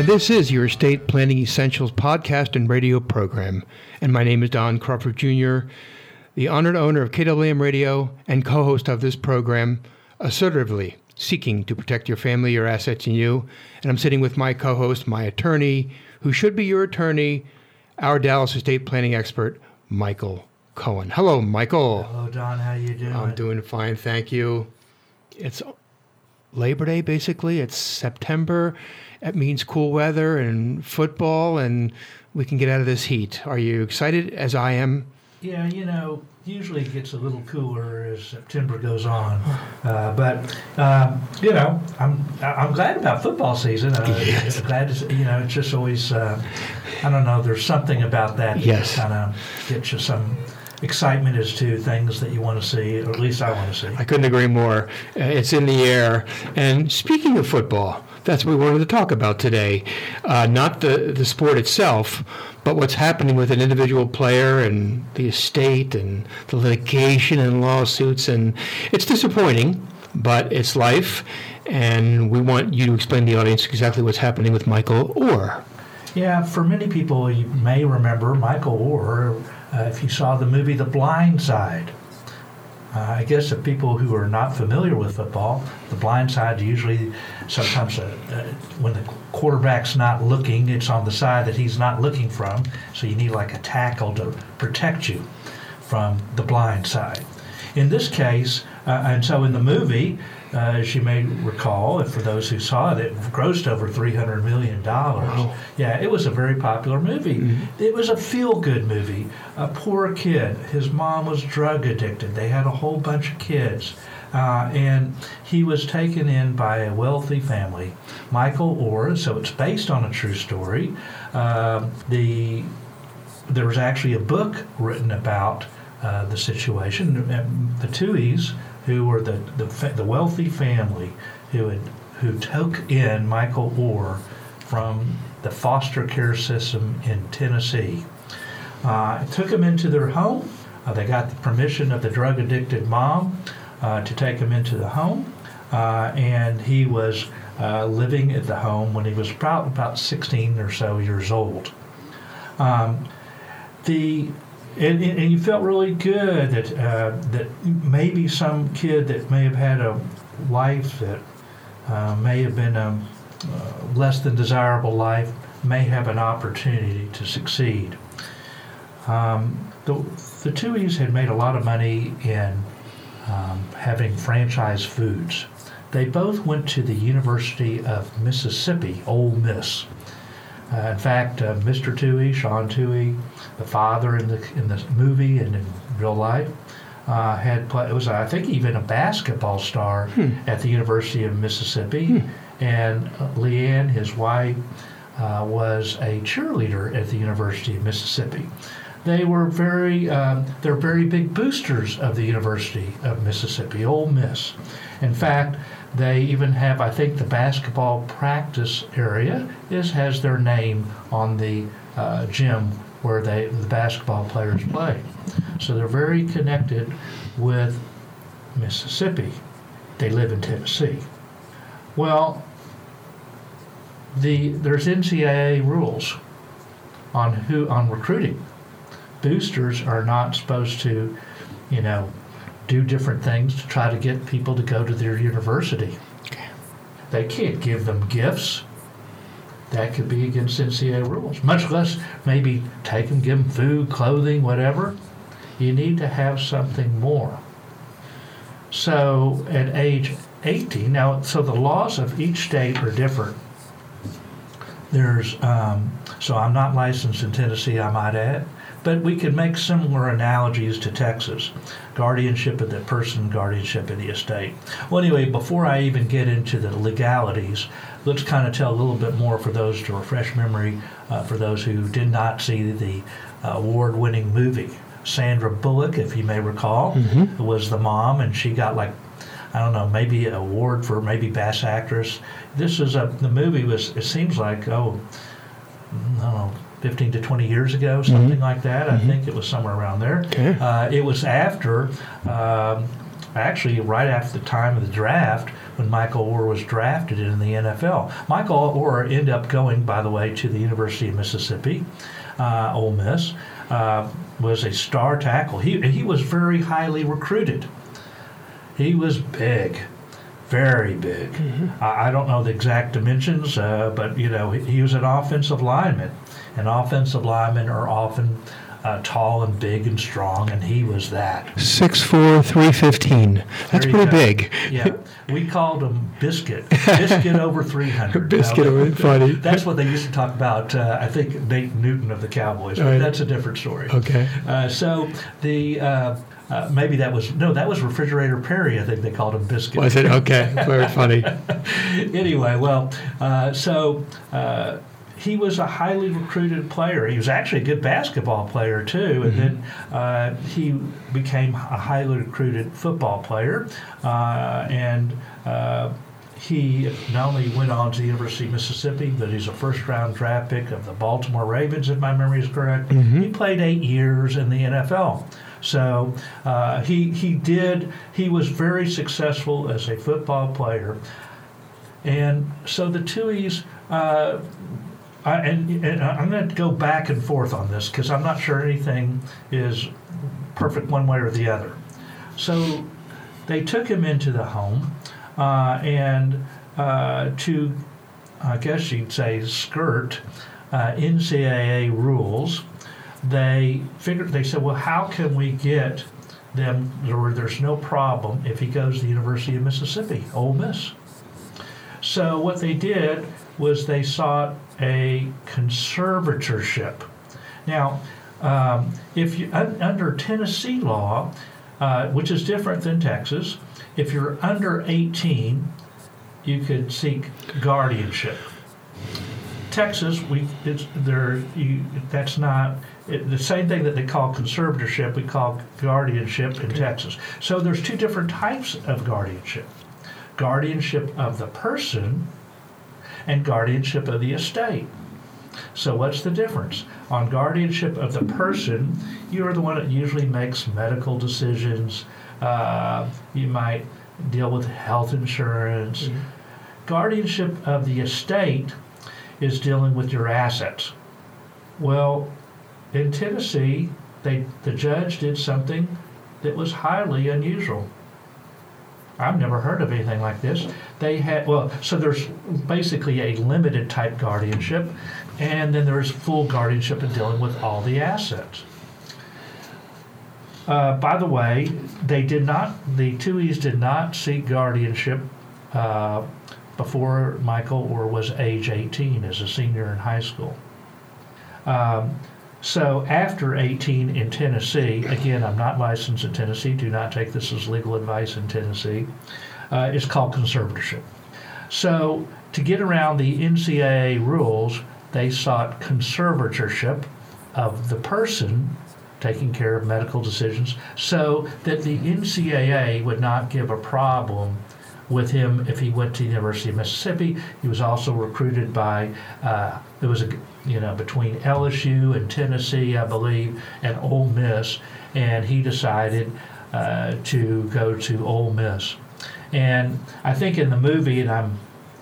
And this is your Estate Planning Essentials podcast and radio program. And my name is Don Crawford Jr., the honored owner of KAAM Radio and co host of this program, assertively seeking to protect your family, your assets, and you. And I'm sitting with my co host, my attorney, who should be your attorney, our Dallas estate planning expert, Michael Cohen. Hello, Michael. Hello, Don. How are you doing? I'm doing fine, thank you. It's Labor Day, basically. It's September. It means cool weather and football, and we can get out of this heat. Are you excited as I am? Yeah, you know, usually it gets a little cooler as September goes on, uh, but um, you know, I'm I'm glad about football season. Uh, Yes. Glad you know, it's just always uh, I don't know. There's something about that that Yes. kind of gets you some excitement as to things that you want to see, or at least I want to see. I couldn't agree more. Uh, It's in the air. And speaking of football, that's what we wanted to talk about today. Uh, not the, the sport itself, but what's happening with an individual player and the estate and the litigation and lawsuits. And it's disappointing, but it's life. And we want you to explain to the audience exactly what's happening with Michael Oher. Yeah, for many people, you may remember Michael Oher uh, if you saw the movie The Blind Side. Uh, I guess if people who are not familiar with football, the blind side usually sometimes uh, uh, when the quarterback's not looking, it's on the side that he's not looking from. So you need like a tackle to protect you from the blind side. In this case, uh, and so in the movie, uh, as you may recall, and for those who saw it, it grossed over $300 million. Yeah, it was a very popular movie. It was a feel good movie. A poor kid, his mom was drug addicted, they had a whole bunch of kids. Uh, and he was taken in by a wealthy family, Michael Oher. So it's based on a true story. Uh, the there was actually a book written about uh, the situation. The Tuohys, who were the, the the wealthy family who had who took in Michael Oher from the foster care system in Tennessee, uh, took him into their home. Uh, they got the permission of the drug addicted mom uh, to take him into the home, uh, and he was uh, living at the home when he was about about 16 or so years old. Um, the and, and you felt really good that uh, that maybe some kid that may have had a life that uh, may have been a uh, less than desirable life may have an opportunity to succeed. Um, the the Tuohys had made a lot of money in um, having franchise foods. They both went to the University of Mississippi, Ole Miss. Uh, in fact, uh, Mr. Tuohy, Sean Tuohy, the father in the in the movie and in real life, uh, had play, it was I think even a basketball star at the University of Mississippi, and uh, Leigh Anne, his wife, uh, was a cheerleader at the University of Mississippi. They were very um, they're very big boosters of the University of Mississippi, Ole Miss. In fact, they even have I think the basketball practice area is has their name on the uh, gym where they the basketball players play. So they're very connected with Mississippi. They live in Tennessee. Well, the there's NCAA rules on who on recruiting. Boosters are not supposed to, you know, do different things to try to get people to go to their university. They can't give them gifts. That could be against NCAA rules. Much less maybe take them, give them food, clothing, whatever. You need to have something more. So at age 18, now, so the laws of each state are different. There's, um, so I'm not licensed in Tennessee, I might add, but we could make similar analogies to Texas guardianship of the person, guardianship of the estate. Well, anyway, before I even get into the legalities, let's kind of tell a little bit more for those to refresh memory, uh, for those who did not see the uh, award winning movie. Sandra Bullock, if you may recall, was the mom, and she got like I don't know, maybe an award for maybe best actress. This is a the movie was it seems like oh I don't know 15 to 20 years ago something like that. I think it was somewhere around there. Okay. Uh, it was after um, actually right after the time of the draft when Michael Oher was drafted in the NFL. Michael Oher ended up going by the way to the University of Mississippi, uh, Ole Miss. Uh, was a star tackle. He he was very highly recruited. He was big, very big. I, I don't know the exact dimensions, uh, but you know he, he was an offensive lineman, and offensive linemen are often uh, tall and big and strong, and he was that. 6'4", 315. That's pretty go. big. Yeah, we called him Biscuit. Biscuit over 300. Biscuit Now, over- funny. That's what they used to talk about, uh, I think, Nate Newton of the Cowboys, but Right. that's a different story. Okay. Uh, so the. Uh, uh, maybe that was no, that was Refrigerator Perry. I think they called him Biscuit. Was it? Okay. Very funny. anyway, well, uh, so uh, he was a highly recruited player. He was actually a good basketball player too, and then uh, he became a highly recruited football player, uh, and. Uh, he not only went on to the University of Mississippi, but he's a first round draft pick of the Baltimore Ravens, if my memory is correct. He played eight years in the NFL. So uh, he, he did, he was very successful as a football player. And so the Tuohys, uh, I, and, and I'm going to go back and forth on this because I'm not sure anything is perfect one way or the other. So they took him into the home uh, and uh, to, I guess you'd say, skirt uh, NCAA rules, they figured, they said, well, how can we get them where there's no problem if he goes to the University of Mississippi, Ole Miss? So what they did was they sought a conservatorship. Now, um, if you under Tennessee law, uh, which is different than Texas, if you're under 18, you could seek guardianship. Texas, we it's there. You, that's not it, the same thing that they call conservatorship. We call guardianship in Texas. So there's two different types of guardianship: guardianship of the person and guardianship of the estate. So what's the difference? On guardianship of the person, you are the one that usually makes medical decisions. Uh, you might deal with health insurance. Guardianship of the estate is dealing with your assets. Well, in Tennessee, they the judge did something that was highly unusual. I've never heard of anything like this. They had well, so there's basically a limited type guardianship, and then there's full guardianship in dealing with all the assets. Uh, by the way, they did not. The Tuohys did not seek guardianship uh, before Michael Oher was age 18 as a senior in high school. Um, so after 18 in Tennessee, again, I'm not licensed in Tennessee. Do not take this as legal advice in Tennessee. Uh, it's called conservatorship. So to get around the NCAA rules, they sought conservatorship of the person taking care of medical decisions so that the NCAA would not give a problem with him if he went to the University of Mississippi. He was also recruited by, uh, there was a, you know, between LSU and Tennessee, I believe, and Ole Miss, and he decided uh, to go to Ole Miss. And I think in the movie, and I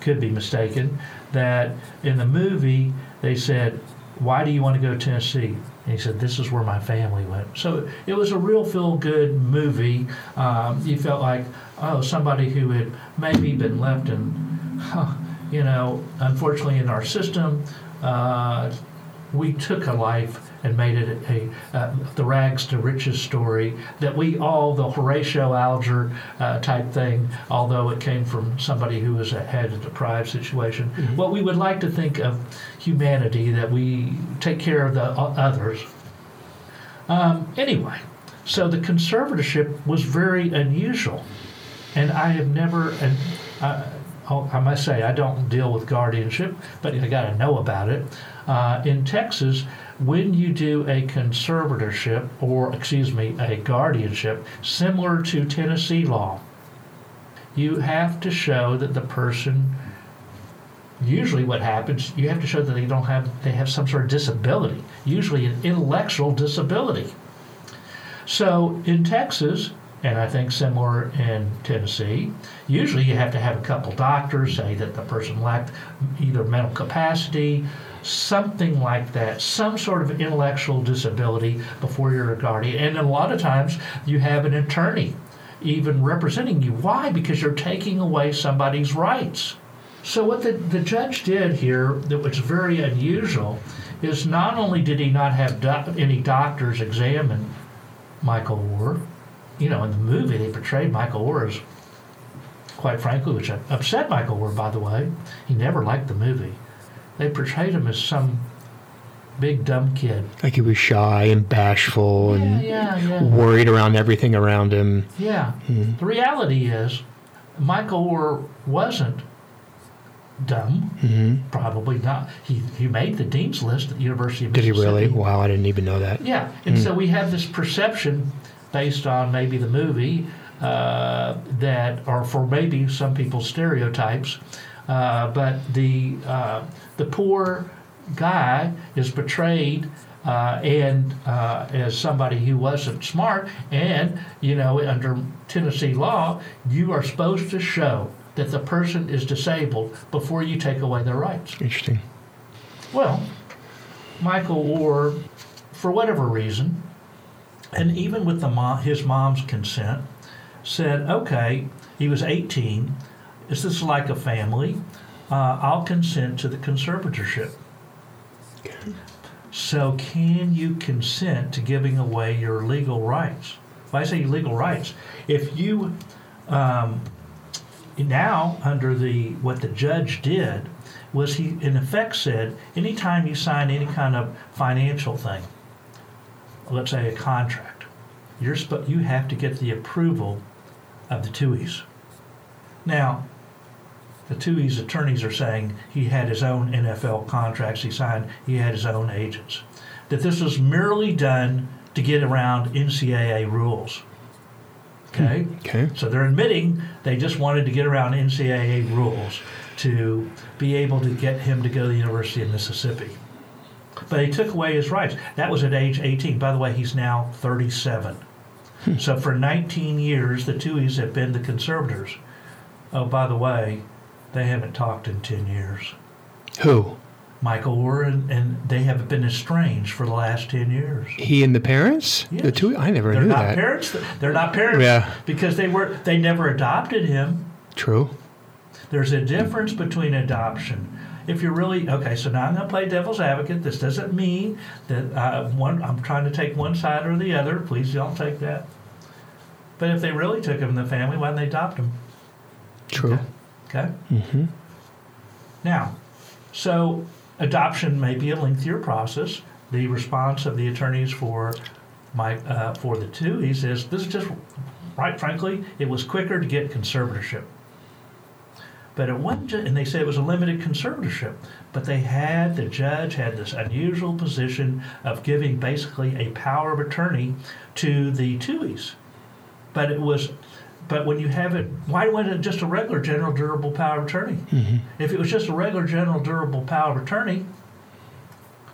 could be mistaken, that in the movie they said, "Why do you want to go to Tennessee?" And he said, "This is where my family went." So it was a real feel-good movie. Um, you felt like, oh, somebody who had maybe been left in, huh, you know, unfortunately in our system. Uh, we took a life and made it a uh, the rags to riches story that we all the Horatio Alger uh, type thing, although it came from somebody who was a, had a deprived situation. What we would like to think of humanity that we take care of the o- others. Um, anyway, so the conservatorship was very unusual, and I have never and. Uh, I must say, I don't deal with guardianship, but I got to know about it. Uh, in Texas, when you do a conservatorship, or excuse me, a guardianship, similar to Tennessee law, you have to show that the person. Usually, what happens, you have to show that they don't have they have some sort of disability, usually an intellectual disability. So in Texas, and I think similar in Tennessee, usually you have to have a couple doctors say that the person lacked either mental capacity, something like that, some sort of intellectual disability before you're a guardian. And a lot of times you have an attorney even representing you. Why? Because you're taking away somebody's rights. So what the, the judge did here that was very unusual is not only did he not have doc- any doctors examine Michael Oher, you know, in the movie they portrayed Michael Oher as, quite frankly, which upset Michael Oher, by the way. He never liked the movie. They portrayed him as some big dumb kid. Like he was shy and bashful Yeah, and yeah, yeah. worried around everything around him. Yeah. The reality is, Michael Oher wasn't dumb. hmm Probably not. He, he made the dean's list at the University of Michigan. Did he really? Wow, I didn't even know that. Yeah, and so we have this perception based on maybe the movie uh, that, or for maybe some people's stereotypes, uh, but the uh, the poor guy is portrayed. Uh, and uh, as somebody who wasn't smart, and you know, under Tennessee law, you are supposed to show that the person is disabled before you take away their rights. Interesting. Well, Michael Oher, for whatever reason, and even with the mom, his mom's consent, said, "Okay, he was 18. Is this like a family? Uh, I'll consent to the conservatorship." So, can you consent to giving away your legal rights? When I say legal rights, if you um, now under the what the judge did was he in effect said anytime you sign any kind of financial thing let's say a contract you're sp- you have to get the approval of the Tuohys now the Tuohy's attorneys are saying he had his own NFL contracts he signed he had his own agents that this was merely done to get around NCAA rules okay hmm. Okay. so they're admitting they just wanted to get around NCAA rules to be able to get him to go to the University of Mississippi. But they took away his rights. That was at age 18. By the way, he's now 37. Hmm. so for 19 years, the Tuohys have been the conservators. Oh, by the way, they haven't talked in 10 years. Who? Michael Oher and, and they have been estranged for the last 10 years. He and the parents? The two? I never They're knew not that. parents. They're not parents Yeah. because they were they never adopted him. True. There's a difference between adoption. If you're really okay, so now I'm going to play devil's advocate. This doesn't mean that uh, one. I'm trying to take one side or the other. Please don't take that. But if they really took him in the family, why didn't they adopt him? True. Okay. Mm-hmm. Now, so adoption may be a lengthier process. The response of the attorneys for my uh, for the two, he says this is just right. Frankly, it was quicker to get conservatorship. But it wasn't, and they said it was a limited conservatorship. But they had the judge had this unusual position of giving basically a power of attorney to the Tuohys. But it was, but when you have it, why wasn't it just a regular general durable power of attorney? Mm-hmm. If it was just a regular general durable power of attorney,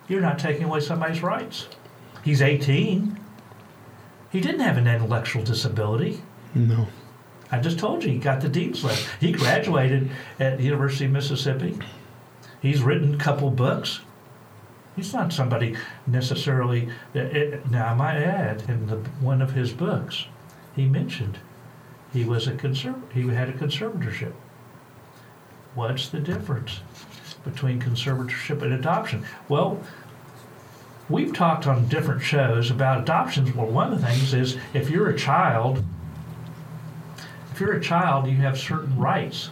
you're not taking away somebody's rights. He's 18. He didn't have an intellectual disability. No. I just told you he got the dean's list. He graduated at the University of Mississippi. He's written a couple books. He's not somebody necessarily. It, now, I might add, in the, one of his books, he mentioned he was a conserv- He had a conservatorship. What's the difference between conservatorship and adoption? Well, we've talked on different shows about adoptions. Well, one of the things is if you're a child, if you're a child, you have certain rights.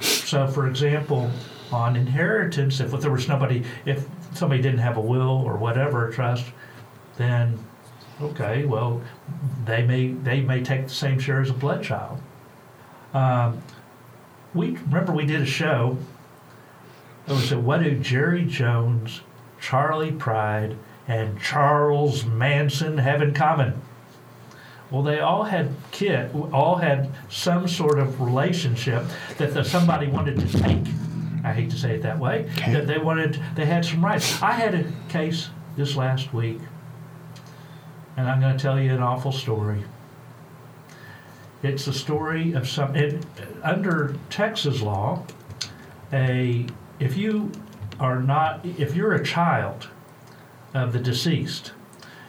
So, for example, on inheritance, if there was nobody, if somebody didn't have a will or whatever, trust, then okay, well, they may they may take the same share as a blood child. Um, we remember we did a show. It was a what do Jerry Jones, Charley Pride, and Charles Manson have in common? Well, they all had kid, all had some sort of relationship that the, somebody wanted to take. I hate to say it that way. Okay. That they wanted, they had some rights. I had a case this last week, and I'm going to tell you an awful story. It's a story of some. It, under Texas law, a if you are not if you're a child of the deceased,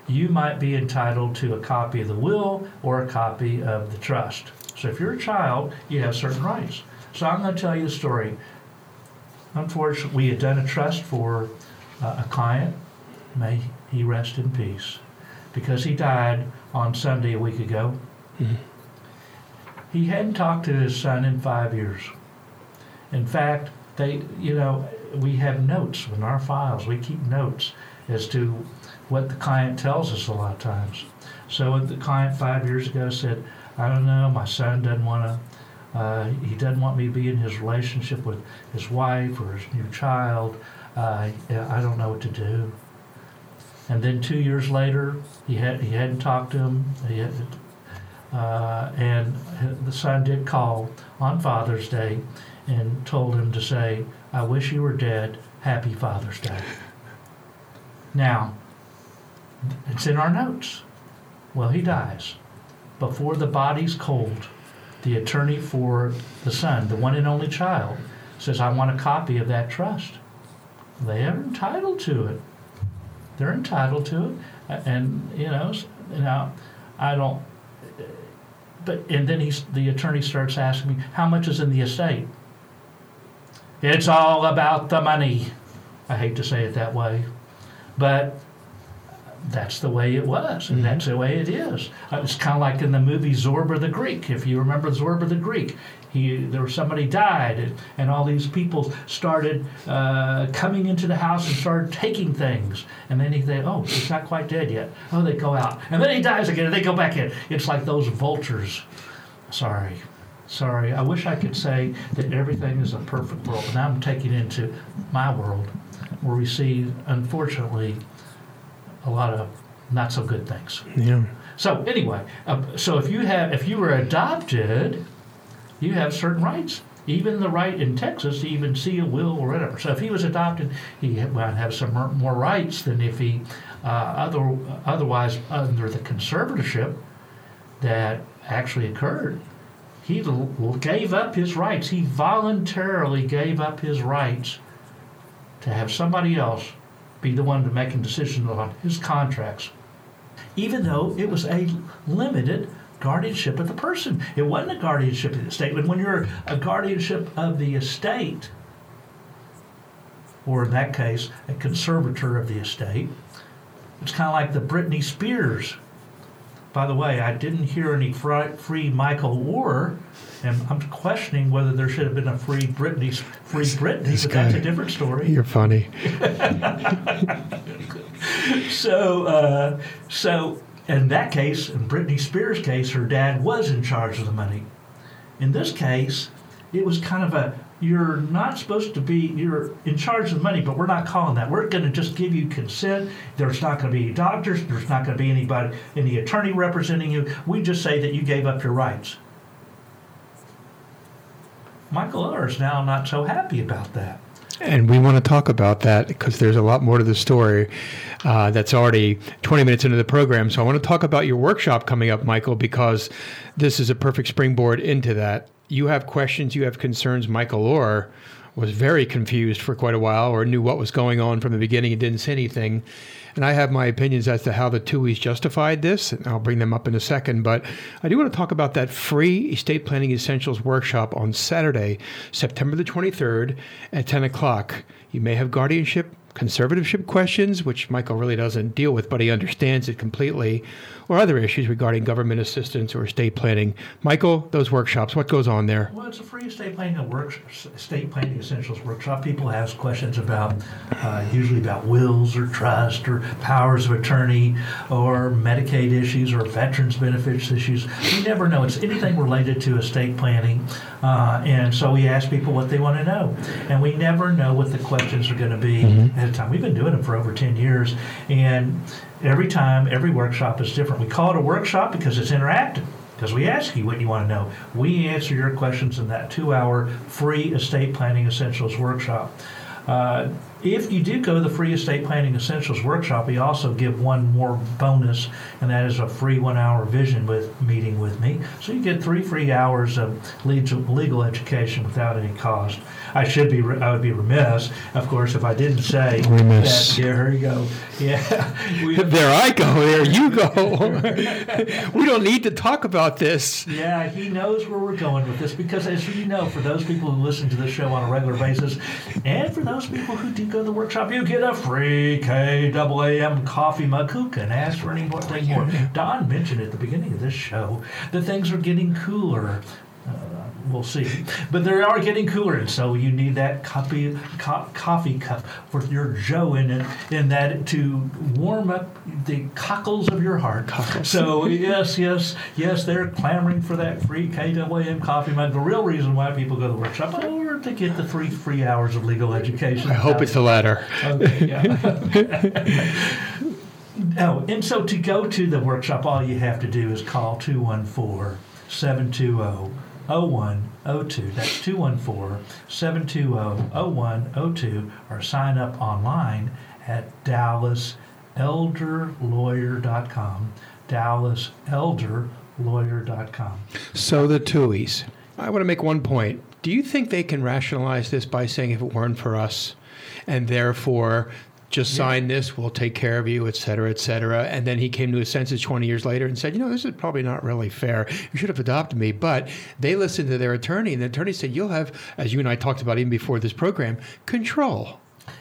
you might be entitled to a copy of the will or a copy of the trust. So if you're a child, you have certain rights. So I'm going to tell you a story. Unfortunately, we had done a trust for uh, a client. May he rest in peace, because he died on Sunday a week ago. He hadn't talked to his son in five years. In fact, they, you know, we have notes in our files. We keep notes as to what the client tells us a lot of times. So the client five years ago said, "I don't know. My son doesn't want to. Uh, he doesn't want me to be in his relationship with his wife or his new child. Uh, I don't know what to do." And then two years later, he had he hadn't talked to him. Had, uh, and the son did call on Father's Day and told him to say, I wish you were dead. Happy Father's Day. Now, it's in our notes. Well, he dies. Before the body's cold, the attorney for the son, the one and only child, says, I want a copy of that trust. They are entitled to it. They're entitled to it. And, you know, now, I don't, but, and then he's, the attorney starts asking me, how much is in the estate? It's all about the money. I hate to say it that way, but that's the way it was, and that's the way it is. It's kind of like in the movie Zorba the Greek. If you remember Zorba the Greek, he there was somebody died, and, and all these people started uh, coming into the house and started taking things, and then he they oh he's not quite dead yet. Oh they go out, and then he dies again, and they go back in. It's like those vultures. Sorry. Sorry, I wish I could say that everything is a perfect world, but now I'm taking it into my world where we see, unfortunately, a lot of not so good things. Yeah. So anyway, uh, so if you have if you were adopted, you have certain rights. Even the right in Texas to even see a will or whatever. So if he was adopted, he might have some more- rights than if he uh, other otherwise under the conservatorship that actually occurred. He l- gave up his rights. He voluntarily gave up his rights to have somebody else be the one to making decisions on his contracts even though it was a limited guardianship of the person. It wasn't a guardianship of the estate. But when you're a guardianship of the estate, or in that case, a conservator of the estate, it's kind of like the Britney Spears. By the way, I didn't hear any free Michael Oher, and I'm questioning whether there should have been a free Britney, free Britney, This but that's a different story. You're funny. So, uh, so in that case, in Britney Spears' case, her dad was in charge of the money. In this case, it was kind of a you're not supposed to be you're in charge of money, but we're not calling that. We're going to just give you consent. There's not going to be any doctors. There's not going to be anybody, any attorney representing you. We just say that you gave up your rights. Michael Oher is now not so happy about that. And we want to talk about that because there's a lot more to the story uh, that's already 20 minutes into the program. So I want to talk about your workshop coming up, Michael, because this is a perfect springboard into that. You have questions, you have concerns. Michael Oher was very confused for quite a while or knew what was going on from the beginning and didn't say anything. And I have my opinions as to how the Tuohys justified this, and I'll bring them up in a second. But I do want to talk about that free estate planning essentials workshop on Saturday, September the 23rd at 10 o'clock. You may have guardianship conservatorship questions, which Michael really doesn't deal with, but he understands it completely, or other issues regarding government assistance or estate planning. Michael, those workshops, what goes on there? Well, it's a free estate planning work, estate planning essentials workshop. People ask questions about, uh, usually about wills or trust or powers of attorney or Medicaid issues or veterans benefits issues. You never know. It's anything related to estate planning, uh, and so we ask people what they want to know, and we never know what the questions are going to be at a time. We've been doing it for over ten years, and every time, every workshop is different. We call it a workshop because it's interactive because we ask you what you want to know. We answer your questions in that two hour free estate planning essentials workshop. Uh, if you do go to the free estate planning essentials workshop, we also give one more bonus, and that is a free one hour vision with meeting with me. So you get three free hours of legal legal education without any cost. I should be I would be remiss, of course, if I didn't say Remiss. that. Here you go. Yeah, we, There I go. There you go. we don't need to talk about this. Yeah, he knows where we're going with this because, as you know, for those people who listen to this show on a regular basis, and for those people who do go to the workshop, you get a free KAAM coffee mug. Who can ask for any more thing more? Don mentioned at the beginning of this show that things are getting cooler. We'll see, but they are getting cooler, and so you need that coffee co- coffee cup with your Joe in it, in that to warm up the cockles of your heart. Cockles. So yes, yes, yes, they're clamoring for that free KAAM coffee mug. The real reason why people go to the workshop or to get the three free hours of legal education. I hope it's the latter. Okay, yeah. oh, and so to go to the workshop, all you have to do is call 214 720 0102. That's 214 720 0102 or sign up online at DallasElderLawyer.com. DallasElderLawyer.com. So the Tuohys. I want to make one point. Do you think they can rationalize this by saying if it weren't for us, and therefore just sign this, we'll take care of you, et cetera, et cetera. And then he came to his senses 20 years later and said, you know, this is probably not really fair. You should have adopted me. But they listened to their attorney, and the attorney said, you'll have, as you and I talked about even before this program, control.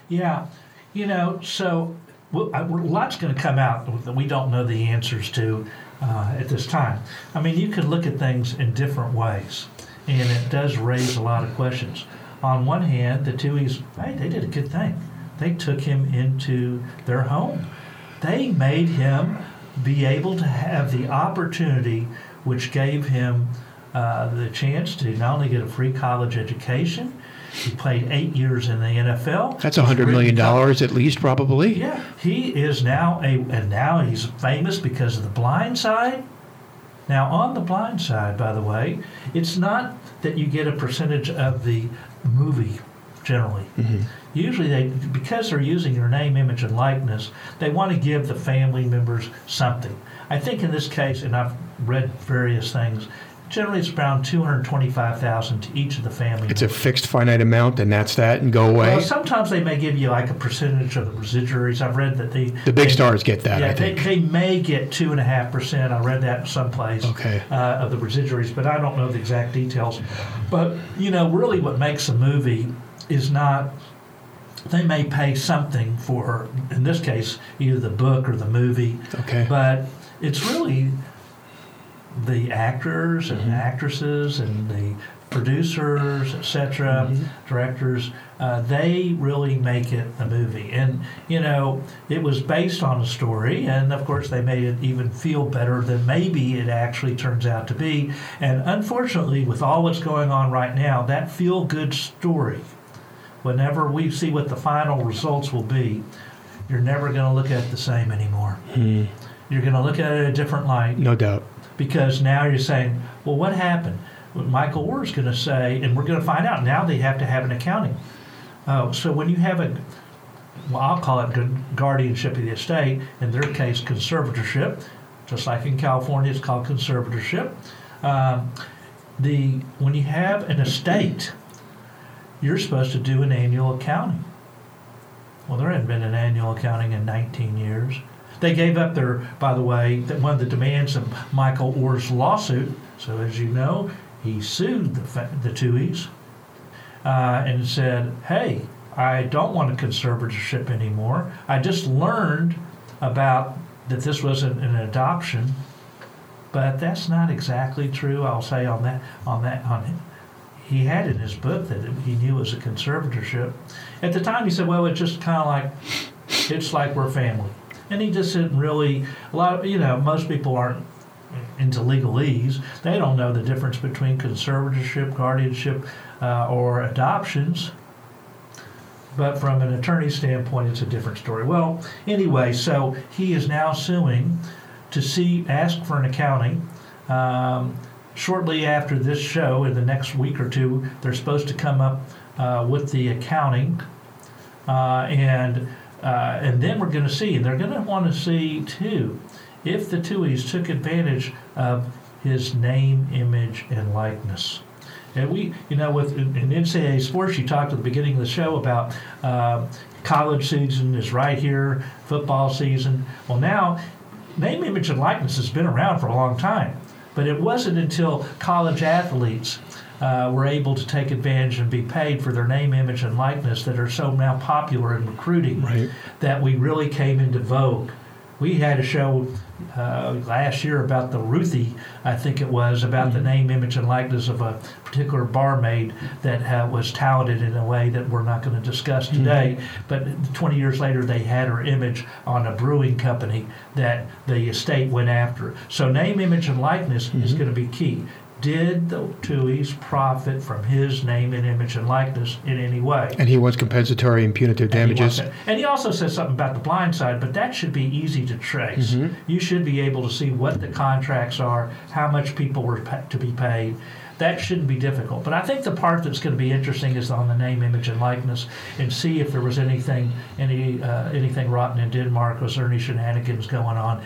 Yeah, you know, so well, I- lots going to come out that we don't know the answers to uh, at this time. I mean, you could look at things in different ways, and it does raise a lot of questions. On one hand, the Tuohys, hey, they did a good thing. They took him into their home. They made him be able to have the opportunity, which gave him uh, the chance to not only get a free college education, he played eight years in the NFL. That's a $100 million at least, probably. Yeah, he is now a, and now he's famous because of the Blind Side. Now, on the Blind Side, by the way, it's not that you get a percentage of the movie generally. Usually, they because they're using your name, image, and likeness, they want to give the family members something. I think in this case, and I've read various things. Generally, it's around two hundred twenty-five thousand to each of the family. It's a fixed finite amount, and that's that, and go away. Well, sometimes they may give you like a percentage of the residuaries. I've read that they the big they- stars get that, yeah, I they, they may get two and a half percent. I read that someplace. Okay. Uh, of the residuaries, but I don't know the exact details. But you know, really, what makes a movie is not. They may pay something for, in this case, either the book or the movie. Okay. But it's really the actors Mm-hmm. and actresses and the producers, etc., Mm-hmm. directors, uh, they really make it a movie. And, you know, it was based on a story, and of course, they made it even feel better than maybe it actually turns out to be. And unfortunately, with all what's going on right now, that feel good story, whenever we see what the final results will be, you're never going to look at it the same anymore. You're going to look at it a different light No doubt. because now you're saying, well, what happened? What Michael Oher is going to say, and we're going to find out. Now they have to have an accounting. Uh, so when you have a, well, I'll call it guardianship of the estate, in their case, conservatorship, just like in California, it's called conservatorship. Um, the when you have an estate, you're supposed to do an annual accounting. Well, there hadn't been an annual accounting in 19 years. They gave up their, by the way, one of the demands of Michael Oher's lawsuit. So as you know, he sued the the Tuohys uh, and said, "Hey, I don't want a conservatorship anymore. I just learned about that this wasn't an adoption, but that's not exactly true. I'll say on that on that on. He had in his book that he knew was a conservatorship. At the time, he said, "Well, it's just kind of like it's like we're family," and he just didn't really. A lot of you know, most people aren't into legalese. They don't know the difference between conservatorship, guardianship, uh, or adoptions. But from an attorney standpoint, it's a different story. Well, anyway, so he is now suing to see, ask for an accounting. Um, shortly after this show, in the next week or two, they're supposed to come up uh, with the accounting, uh, and uh, and then we're going to see. And they're going to want to see too if the Tuohys took advantage of his name, image, and likeness. And we, you know, with in, NCAA sports, you talked at the beginning of the show about um, college season is right here, football season. Well, now, name, image, and likeness has been around for a long time, but it wasn't until college athletes uh, were able to take advantage and be paid for their name, image, and likeness that are so now popular in recruiting Right. that we really came into vogue. We had a show uh, last year about the Ruthie, I think it was, about the name, image, and likeness of a particular barmaid that uh, was touted in a way that we're not going to discuss today. But 20 years later, they had her image on a brewing company that the estate went after. So, name, image, and likeness is going to be key. Did the Tuohys profit from his name and image and likeness in any way? And he wants compensatory and punitive And he damages. And he also says something about the blind side, but that should be easy to trace. Mm-hmm. You should be able to see what the contracts are, how much people were pa- to be paid. That shouldn't be difficult. But I think the part that's going to be interesting is on the name, image, and likeness, and see if there was anything, any uh, anything rotten in Denmark. Was there any shenanigans going on?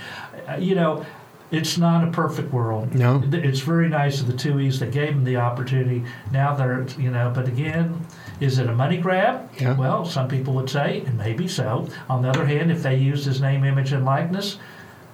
Uh, you know. It's not a perfect world. No. It's very nice of the Tuohys. They gave them the opportunity. Now they're, you know, but again, is it a money grab? Yeah. Well, some people would say, and maybe so. On the other hand, if they used his name, image, and likeness,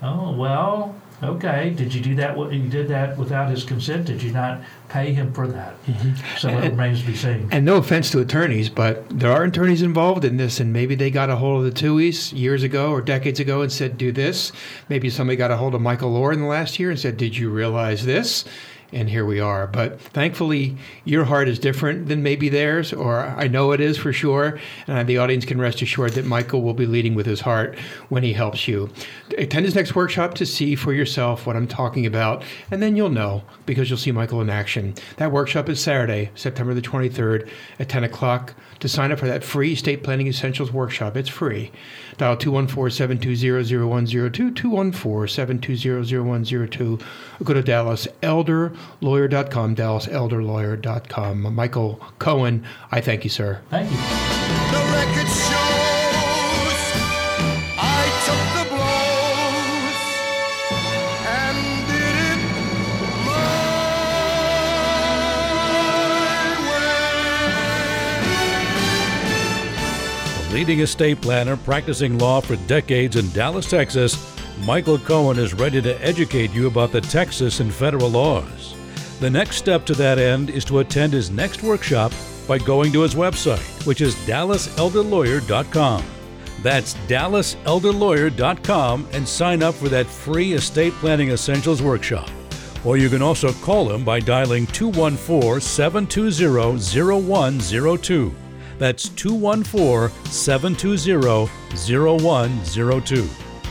oh well, okay. Did you do that? You did that without his consent. Did you not pay him for that? Mm-hmm. So it remains to be seen. And no offense to attorneys, but there are attorneys involved in this, and maybe they got a hold of the Tuohys years ago or decades ago and said, do this. Maybe somebody got a hold of Michael Oher in the last year and said, did you realize this? And here we are. But thankfully, your heart is different than maybe theirs, or I know it is for sure. And the audience can rest assured that Michael will be leading with his heart when he helps you. Attend his next workshop to see for yourself what I'm talking about, and then you'll know because you'll see Michael in action. That workshop is Saturday, September the 23rd at 10 o'clock. To sign up for that free estate planning essentials workshop, it's free. Dial 214-720-0102, 214-720-0102. Or go to DallasElderLawyer.com, DallasElderLawyer.com. Michael Cohen, I thank you, sir. Thank you. The record shows I took the blows and did it my way. A leading estate planner practicing law for decades in Dallas, Texas, Michael Cohen is ready to educate you about the Texas and federal laws. The next step to that end is to attend his next workshop by going to his website, which is dallaselderlawyer.com. That's dallaselderlawyer.com and sign up for that free estate planning essentials workshop. Or you can also call him by dialing 214 720 0102. That's 214 720 0102.